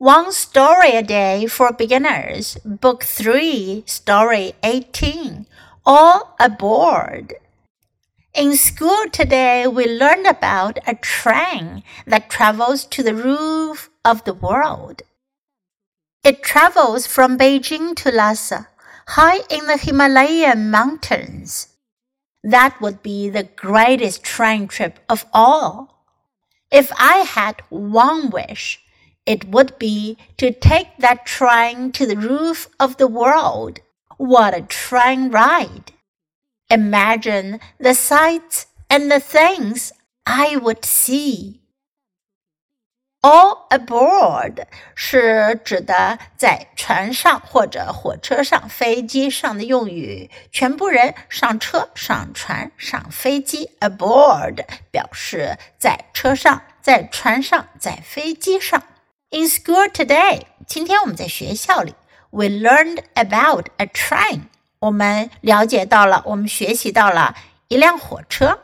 One Story a Day for Beginners, Book 3, Story 18. All Aboard. In school today, we learned about a train that travels to the roof of the world. It travels from Beijing to Lhasa, high in the Himalayan mountains. That would be the greatest train trip of all. If I had one wish, it would be to take that train to the roof of the world. What a train ride! Imagine the sights and the things I would see. All aboard 是指的在船上或者火车上、飞机上的用语。全部人上车、上船、上飞机。Aboard 表示在车上、在船上、在飞机上。 in school today，今天我们在学校里，we learned about a train。我们了解到了，我们学习到了一辆火车，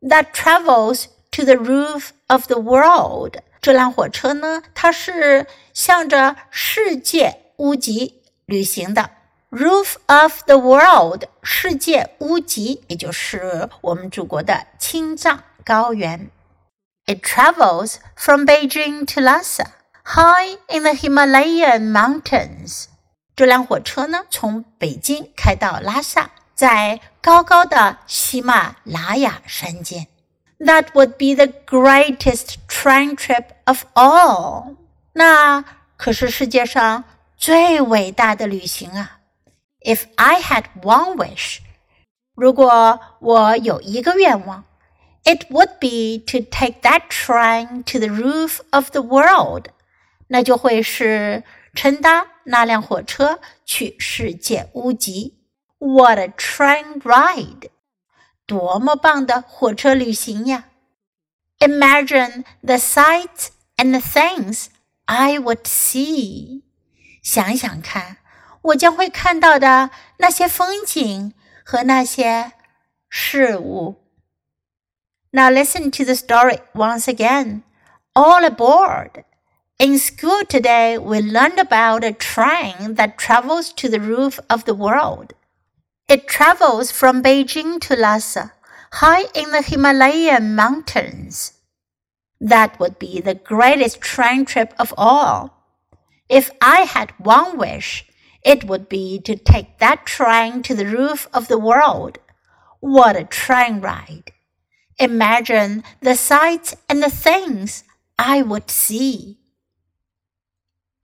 that travels to the roof of the world。这辆火车呢，它是向着世界屋脊旅行的。Roof of the world，世界屋脊，也就是我们祖国的青藏高原。It travels from Beijing to Lhasa。 High in the Himalayan mountains，这辆火车呢，从北京开到拉萨，在高高的喜马拉雅山间。That would be the greatest train trip of all。那可是世界上最伟大的旅行啊！If I had one wish，如果我有一个愿望，it would be to take that train to the roof of the world。 那就会是乘搭那辆火车去世界屋脊。What a train ride！多么棒的火车旅行呀！Imagine the sights and the things I would see。想想看，我将会看到的那些风景和那些事物。Now listen to the story once again. All aboard! In school today, we learned about a train that travels to the roof of the world. It travels from Beijing to Lhasa, high in the Himalayan mountains. That would be the greatest train trip of all. If I had one wish, it would be to take that train to the roof of the world. What a train ride! Imagine the sights and the things I would see.